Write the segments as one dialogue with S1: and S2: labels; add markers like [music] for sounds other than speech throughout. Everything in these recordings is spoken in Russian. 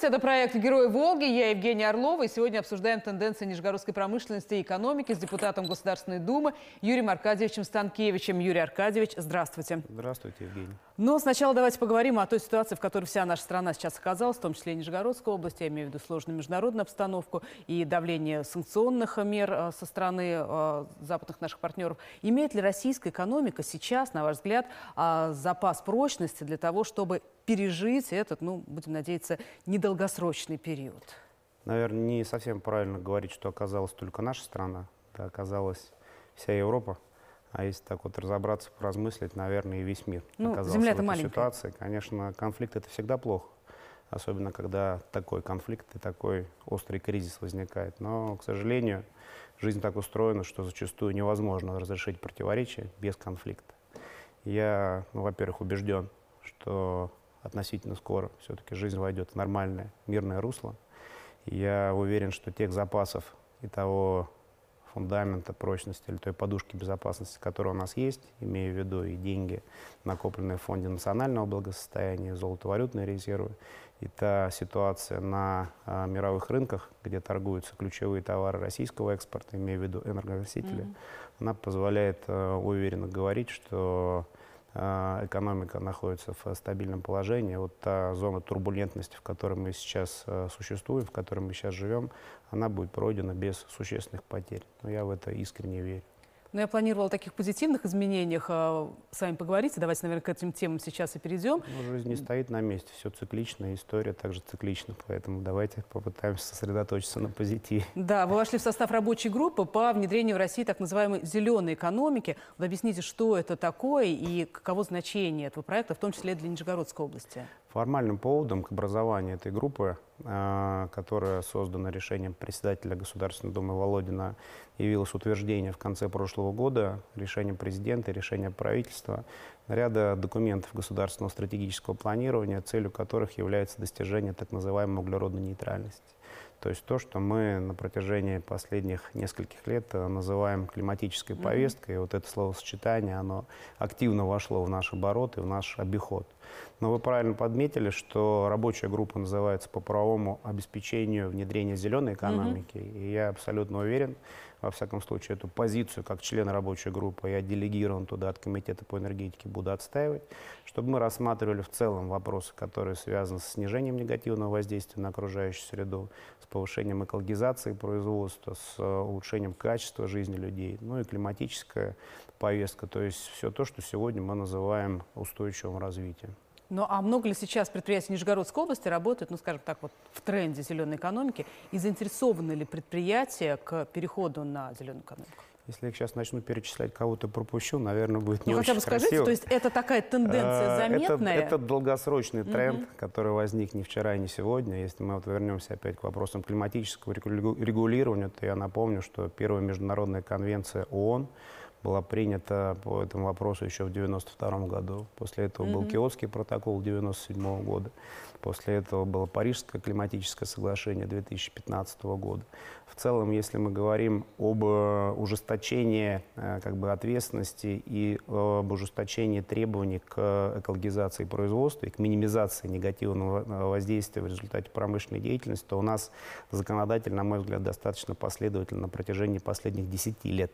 S1: Здравствуйте, это проект «Герои Волги». Я Евгения Орлова. И сегодня обсуждаем тенденции нижегородской промышленности и экономики с депутатом Государственной Думы Юрием Аркадьевичем Станкевичем. Юрий Аркадьевич, здравствуйте.
S2: Здравствуйте, Евгений.
S1: Но сначала давайте поговорим о той ситуации, в которой вся наша страна сейчас оказалась, в том числе и Нижегородская область. Я имею в виду сложную международную обстановку и давление санкционных мер э, со стороны э, западных наших партнеров. Имеет ли российская экономика сейчас, на ваш взгляд, э, запас прочности для того, чтобы пережить этот, ну, будем надеяться, недолгосрочный период?
S2: Наверное, не совсем правильно говорить, что оказалась только наша страна, да, оказалась вся Европа. А если так вот разобраться, поразмыслить, наверное, и весь мир
S1: Ну,
S2: оказался
S1: земля-то
S2: в этой
S1: маленькая.
S2: ситуации. Конечно, конфликт это всегда плохо. Особенно, когда такой конфликт и такой острый кризис возникает. Но, к сожалению, жизнь так устроена, что зачастую невозможно разрешить противоречия без конфликта. Я, ну, во-первых, убежден, что относительно скоро все-таки жизнь войдет в нормальное мирное русло. И я уверен, что тех запасов и того фундамента прочности или той подушки безопасности, которая у нас есть, имея в виду и деньги, накопленные в Фонде национального благосостояния, золотовалютные резервы, и та ситуация на а, мировых рынках, где торгуются ключевые товары российского экспорта, имея в виду энергоносители, она позволяет а, уверенно говорить, что экономика находится в стабильном положении. Вот та зона турбулентности, в которой мы сейчас а, существуем, в которой мы сейчас живем, она будет пройдена без существенных потерь. Но я в это искренне верю.
S1: Но я планировала о таких позитивных изменениях э, с вами поговорить. И Давайте, наверное, к этим темам сейчас и перейдем.
S2: Но жизнь не стоит на месте, все циклично, история также циклична, поэтому давайте попытаемся сосредоточиться на позитиве.
S1: Да, вы вошли в состав рабочей группы по внедрению в России так называемой зеленой экономики. Вот объясните, что это такое и каково значение этого проекта, в том числе для Нижегородской области.
S2: Формальным поводом к образованию этой группы, э, которая создана решением председателя Государственной Думы Володина, явилось утверждение в конце прошлого года решением президента и решением правительства ряда документов государственного стратегического планирования, целью которых является достижение так называемой углеродной нейтральности. То есть то, что мы на протяжении последних нескольких лет э, называем климатической повесткой, и вот это словосочетание, оно активно вошло в наш оборот и в наш обиход. Но вы правильно подметили, что рабочая группа называется по правовому обеспечению внедрения зеленой экономики. И я абсолютно уверен, во всяком случае, эту позицию как член рабочей группы, я делегирован туда от Комитета по энергетике, буду отстаивать, чтобы мы рассматривали в целом вопросы, которые связаны с снижением негативного воздействия на окружающую среду, с повышением экологизации производства, с э, улучшением качества жизни людей, ну и климатическая повестка, то есть все то, что сегодня мы называем устойчивым развитием.
S1: Ну а много ли сейчас предприятий Нижегородской области работают, ну скажем так, вот в тренде зеленой экономики? И заинтересованы ли предприятия к переходу на зеленую экономику?
S2: Если я сейчас начну перечислять, кого-то пропущу, наверное, будет не
S1: ну хотя
S2: очень
S1: бы скажите,
S2: красиво.
S1: то есть это такая тенденция
S2: Э,
S1: заметная?
S2: Это, это долгосрочный тренд, который возник не вчера и не сегодня. Если мы вот вернемся опять к вопросам климатического регу- регулирования, то я напомню, что первая международная конвенция ООН была принята по этому вопросу еще в 1992 году. После этого был Киотский протокол 1997 года. После этого было Парижское климатическое соглашение 2015 года. В целом, если мы говорим об э, ужесточении э, как бы, ответственности и об ужесточении требований к экологизации производства и к минимизации негативного э, воздействия в результате промышленной деятельности, то у нас законодатель, на мой взгляд, достаточно последовательно на протяжении последних 10 лет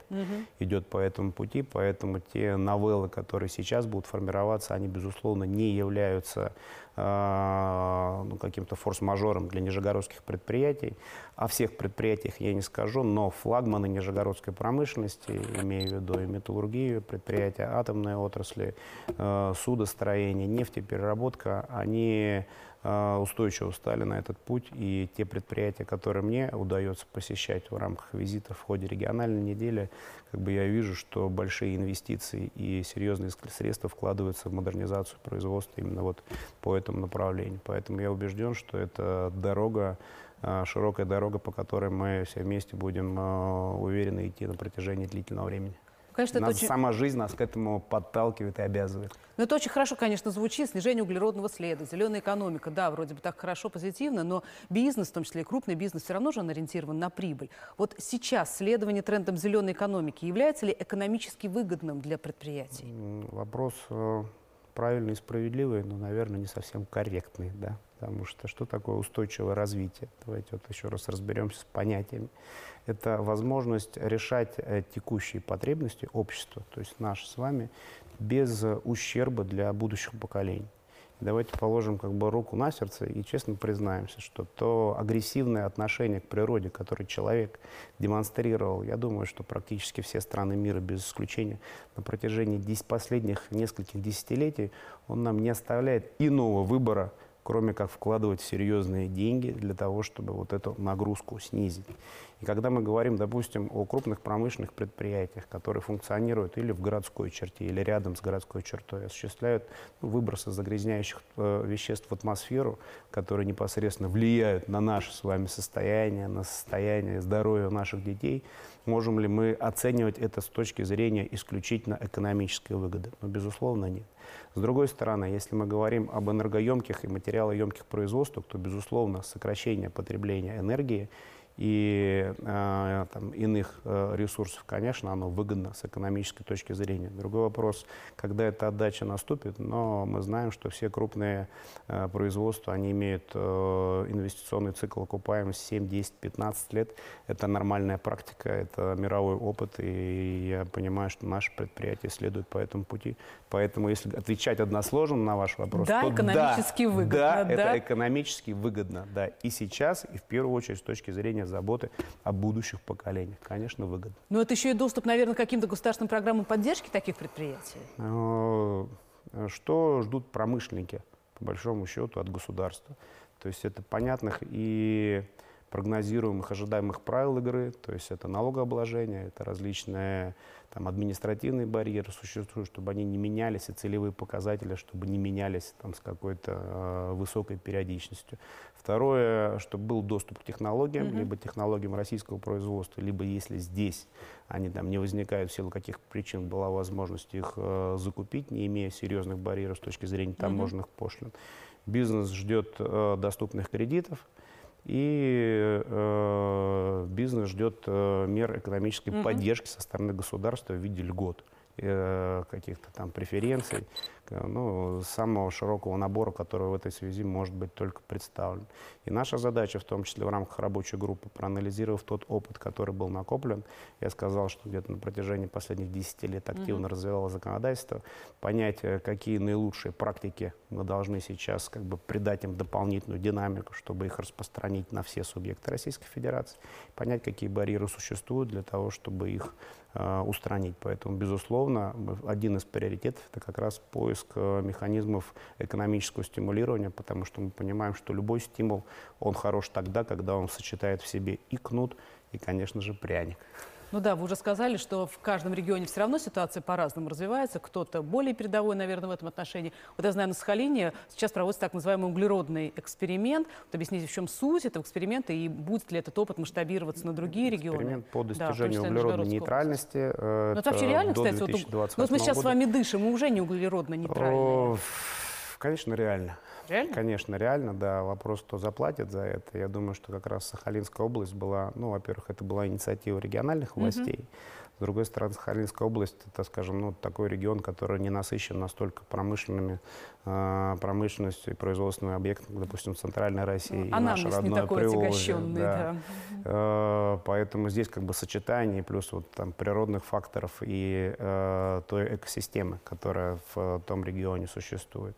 S2: идет по этому пути, поэтому те новеллы, которые сейчас будут формироваться, они, безусловно, не являются э, ну, каким-то форс-мажором для нижегородских предприятий. О всех предприятиях я не скажу, но флагманы нижегородской промышленности, имею в виду и металлургию, предприятия атомной отрасли, э, судостроение, нефтепереработка, они устойчиво стали на этот путь. И те предприятия, которые мне удается посещать в рамках визита в ходе региональной недели, как бы я вижу, что большие инвестиции и серьезные средства вкладываются в модернизацию производства именно вот по этому направлению. Поэтому я убежден, что это дорога, э, широкая дорога, по которой мы все вместе будем э, уверенно идти на протяжении длительного времени.
S1: Конечно, это
S2: Нас-
S1: очень,
S2: Сама жизнь нас к этому подталкивает и обязывает.
S1: ну, это очень хорошо, конечно, звучит. Снижение углеродного следа, зеленая экономика. Да, вроде бы так хорошо, позитивно, но бизнес, в том числе и крупный бизнес, все равно же он ориентирован на прибыль. Вот сейчас следование трендам зеленой экономики является ли экономически выгодным для предприятий?
S2: Вопрос правильные и справедливые, но, наверное, не совсем корректные, да, потому что что такое устойчивое развитие? Давайте вот еще раз разберемся с понятиями. Это возможность решать э, текущие потребности общества, то есть наши с вами, без ущерба для будущих поколений. Давайте положим как бы руку на сердце и честно признаемся, что то агрессивное отношение к природе, которое человек демонстрировал, я думаю, что практически все страны мира, без исключения, на протяжении последних нескольких десятилетий, он нам не оставляет иного выбора, кроме как вкладывать серьезные деньги для того, чтобы вот эту нагрузку снизить. И когда мы говорим, допустим, о крупных промышленных предприятиях, которые функционируют или в городской черте, или рядом с городской чертой, осуществляют ну, выбросы загрязняющих э, веществ в атмосферу, которые непосредственно влияют на наше с вами состояние, на состояние здоровья наших детей, можем ли мы оценивать это с точки зрения исключительно экономической выгоды? Ну, безусловно, нет. С другой стороны, если мы говорим об энергоемких и материалоемких производствах, то, безусловно, сокращение потребления энергии – и э, там, иных э, ресурсов, конечно, оно выгодно с экономической точки зрения. Другой вопрос, когда эта отдача наступит, но мы знаем, что все крупные э, производства, они имеют э, инвестиционный цикл окупаемости 7, 10, 15 лет. Это нормальная практика, это мировой опыт, и я понимаю, что наши предприятия следуют по этому пути. Поэтому, если отвечать односложно на ваш вопрос,
S1: да,
S2: то
S1: экономически
S2: да,
S1: выгодно.
S2: Да,
S1: да,
S2: это экономически выгодно, да, и сейчас, и в первую очередь с точки зрения заботы о будущих поколениях. Конечно, выгодно.
S1: Но это еще и доступ, наверное, к каким-то государственным программам поддержки таких предприятий?
S2: Э, что ждут промышленники, по большому счету, от государства? То есть это понятных и прогнозируемых, ожидаемых правил игры, то есть это налогообложение, это различные там, административные барьеры существуют, чтобы они не менялись, и целевые показатели, чтобы не менялись там, с какой-то э, высокой периодичностью. Второе, чтобы был доступ к технологиям, mm-hmm. либо технологиям российского производства, либо если здесь они там не возникают в силу каких причин, была возможность их э, закупить, не имея серьезных барьеров с точки зрения таможенных mm-hmm. пошлин. Бизнес ждет э, доступных кредитов, и э, бизнес ждет э, мер экономической mm-hmm. поддержки со стороны государства в виде льгот. Э, каких-то там преференций, ну, самого широкого набора, который в этой связи может быть только представлен. И наша задача, в том числе в рамках рабочей группы, проанализировав тот опыт, который был накоплен, я сказал, что где-то на протяжении последних 10 лет активно mm-hmm. развивалось законодательство, понять, э, какие наилучшие практики мы должны сейчас как бы придать им дополнительную динамику, чтобы их распространить на все субъекты Российской Федерации, понять, какие барьеры существуют для того, чтобы их Э, устранить. Поэтому, безусловно, один из приоритетов – это как раз поиск э, механизмов экономического стимулирования, потому что мы понимаем, что любой стимул, он хорош тогда, когда он сочетает в себе и кнут, и, конечно же, пряник.
S1: Ну да, вы уже сказали, что в каждом регионе все равно ситуация по-разному развивается. Кто-то более передовой, наверное, в этом отношении. Вот я знаю, на Сахалине сейчас проводится так называемый углеродный эксперимент. Вот объясните, в чем суть этого эксперимента и будет ли этот опыт масштабироваться на другие регионы?
S2: Эксперимент по достижению да, углеродной нейтральности.
S1: Э, ну, это вообще реально, кстати, вот, ну, вот мы сейчас года. с вами дышим, мы уже не углеродно нейтральные.
S2: Конечно, реально.
S1: Реально?
S2: Конечно, реально, да. Вопрос, кто заплатит за это. Я думаю, что как раз Сахалинская область была, ну, во-первых, это была инициатива региональных властей. Mm-hmm. С другой стороны, Сахалинская область, это, скажем, ну, такой регион, который не насыщен настолько промышленными, промышленностью и производственными объектами, допустим, в Центральной России.
S1: А наш родной не такой Приволжье, да. да.
S2: Э, поэтому здесь как бы сочетание плюс вот там природных факторов и э, той экосистемы, которая в том регионе существует.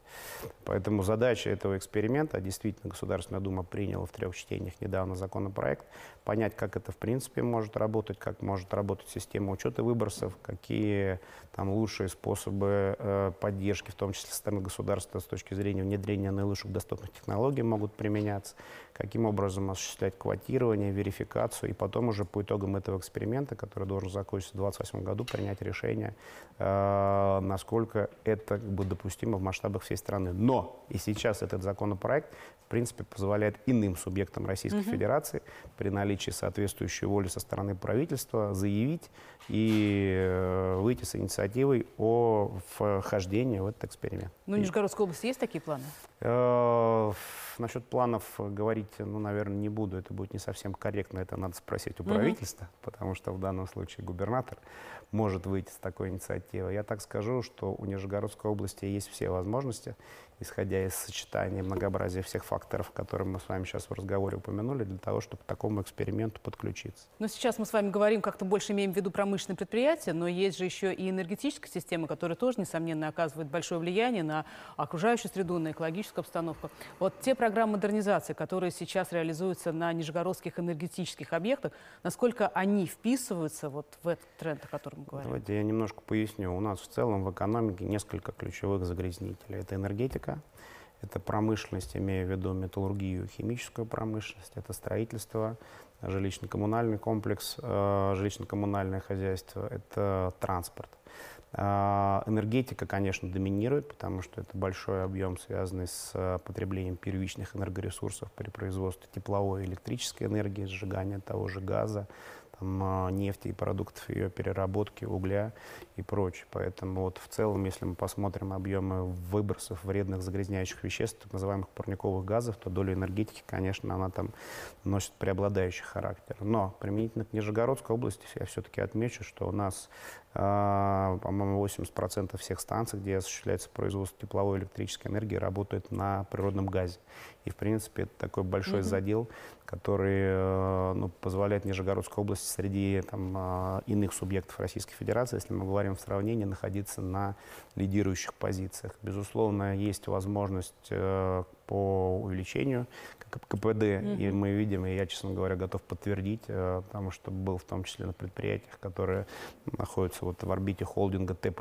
S2: Поэтому задача этого эксперимента, действительно, Государственная Дума приняла в трех чтениях недавно законопроект, понять, как это в принципе может работать, как может работать система учета выбросов, какие там лучшие способы э, поддержки, в том числе со стороны государства с точки зрения внедрения наилучших доступных технологий могут применяться, каким образом осуществлять квотирование, верификацию, и потом уже по итогам этого эксперимента, который должен закончиться в 2028 году, принять решение, э, насколько это как бы, допустимо в масштабах всей страны. Но и сейчас этот законопроект в принципе, позволяет иным субъектам Российской угу. Федерации при наличии соответствующей воли со стороны правительства заявить и э, выйти с инициативой о вхождении в этот эксперимент.
S1: Ну, в Нижегородской области есть такие планы?
S2: Э, насчет планов говорить ну, наверное, не буду, это будет не совсем корректно, это надо спросить у правительства, mm-hmm. потому что в данном случае губернатор может выйти с такой инициативой. Я так скажу, что у Нижегородской области есть все возможности, исходя из сочетания многообразия всех факторов, которые мы с вами сейчас в разговоре упомянули, для того, чтобы к такому эксперименту подключиться.
S1: Но сейчас мы с вами говорим, как-то больше имеем в виду промышленные предприятия, но есть же еще и энергетическая система, которая тоже, несомненно, оказывает большое влияние на окружающую среду, на экологическую обстановку. Вот те программы модернизации, которые сейчас реализуются на нижегородских энергетических объектах, насколько они вписываются вот в этот тренд, о котором мы говорим?
S2: Давайте я немножко поясню. У нас в целом в экономике несколько ключевых загрязнителей. Это энергетика, энергетика, это промышленность, имея в виду металлургию, химическую промышленность, это строительство, жилищно-коммунальный комплекс, э, жилищно-коммунальное хозяйство, это транспорт. Э, энергетика, конечно, доминирует, потому что это большой объем, связанный с э, потреблением первичных энергоресурсов при производстве тепловой и электрической энергии, сжигания того же газа, там, а, нефти и продуктов ее переработки, угля и прочее. Поэтому вот в целом, если мы посмотрим объемы выбросов вредных загрязняющих веществ, так называемых парниковых газов, то доля энергетики, конечно, она там носит преобладающий характер. Но применительно к Нижегородской области я все-таки отмечу, что у нас по-моему, 80% всех станций, где осуществляется производство тепловой и электрической энергии, работают на природном газе. И, в принципе, это такой большой mm-hmm. задел, который э, ну, позволяет Нижегородской области среди там, а, иных субъектов Российской Федерации, если мы говорим в сравнении, находиться на лидирующих позициях. Безусловно, есть возможность э, по увеличению КПД, mm-hmm. и мы видим, и я, честно говоря, готов подтвердить, э, потому что был в том числе на предприятиях, которые находятся вот в орбите холдинга Т+,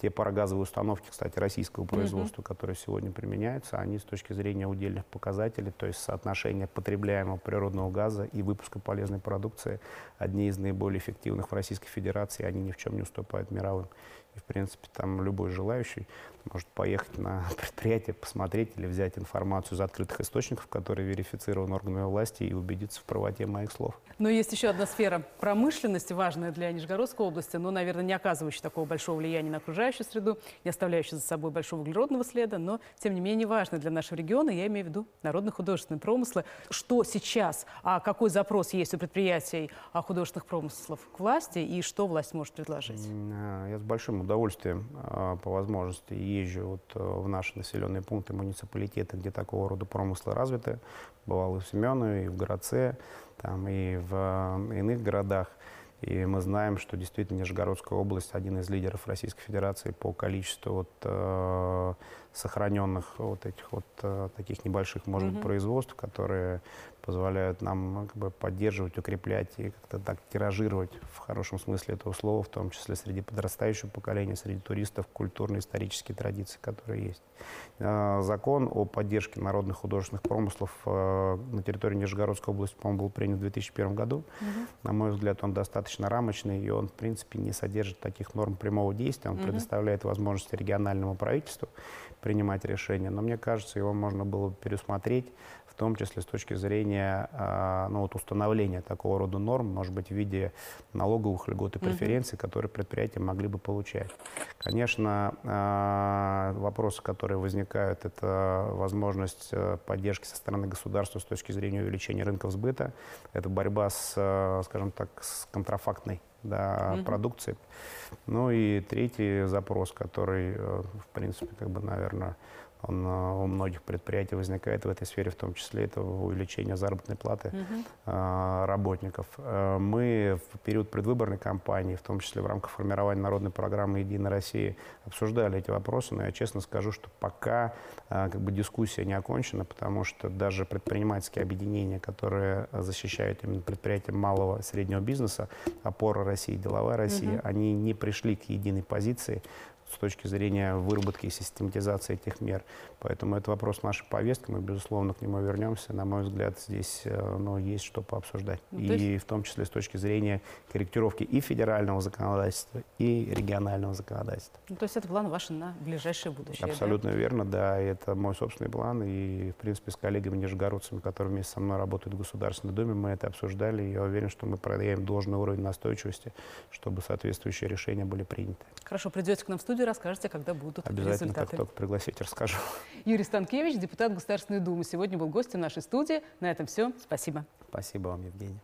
S2: те парогазовые установки, кстати, российского производства, mm-hmm. которые сегодня применяются, они с точки зрения удельных показателей, то есть соотношения потребляемого природного газа и выпуска полезной продукции, одни из наиболее эффективных в Российской Федерации, они ни в чем не уступают мировым. И, в принципе, там любой желающий может поехать на [laughs] предприятие, посмотреть или взять информацию из открытых источников, которые верифицированы органами власти, и убедиться в правоте моих слов.
S1: Но есть еще одна сфера промышленности, важная для Нижегородской области, но, наверное, не оказывающая такого большого влияния на окружающую среду, не оставляющая за собой большого углеродного следа, но, тем не менее, важная для нашего региона, я имею в виду народно-художественные промыслы. Что сейчас, а какой запрос есть у предприятий художественных промыслов к власти, и что власть может предложить?
S2: Я с большим удовольствием а, по возможности езжу вот э, в наши населенные пункты, муниципалитеты, где такого рода промыслы развиты. Бывал и в Семенове, и в Городце, там, и в э, иных городах. И мы знаем, что действительно Нижегородская область один из лидеров Российской Федерации по количеству вот, э, сохраненных вот этих вот э, таких небольших, может быть, mm-hmm. производств, которые позволяют нам как бы, поддерживать, укреплять и как-то так тиражировать в хорошем смысле этого слова, в том числе среди подрастающего поколения, среди туристов, культурно-исторические традиции, которые есть. Э, закон о поддержке народных художественных промыслов э, на территории Нижегородской области, по-моему, был принят в 2001 году. Mm-hmm. На мой взгляд, он достаточно рамочный, и он, в принципе, не содержит таких норм прямого действия. Он mm-hmm. предоставляет возможности региональному правительству принимать решения. Но мне кажется, его можно было бы пересмотреть, в том числе с точки зрения а, ну, вот установления такого рода норм, может быть, в виде налоговых льгот и преференций, mm-hmm. которые предприятия могли бы получать. Конечно, а, вопросы, которые возникают, это возможность э, поддержки со стороны государства с точки зрения увеличения рынков сбыта, это борьба с, э, скажем так, с контрафактной да, угу. продукции. Ну и третий запрос, который, э, в принципе, как бы, наверное, он у многих предприятий возникает в этой сфере, в том числе это увеличение заработной платы угу. работников. Э, мы в период предвыборной кампании, в том числе в рамках формирования народной программы «Единая Россия», обсуждали эти вопросы, но я честно скажу, что пока как бы дискуссия не окончена, потому что даже предпринимательские объединения, которые защищают именно предприятия малого и среднего бизнеса, опора России, деловая Россия, угу. они не пришли к единой позиции с точки зрения выработки и систематизации этих мер. Поэтому это вопрос нашей повестки, мы, безусловно, к нему вернемся. На мой взгляд, здесь э, ну, есть что пообсуждать. Ну, и есть... в том числе с точки зрения корректировки и федерального законодательства, и регионального законодательства.
S1: Ну, то есть это план ваш на ближайшее будущее,
S2: Абсолютно да? верно, да. Это мой собственный план. И, в принципе, с коллегами нижегородцами, которые вместе со мной работают в Государственной Думе, мы это обсуждали. И я уверен, что мы продаем должный уровень настойчивости, чтобы соответствующие решения были приняты.
S1: Хорошо, придете к нам в студию. Студию расскажете, когда будут
S2: Обязательно,
S1: результаты.
S2: как только пригласите, расскажу.
S1: Юрий Станкевич, депутат Государственной Думы, сегодня был гостем нашей студии. На этом все. Спасибо.
S2: Спасибо вам, Евгений.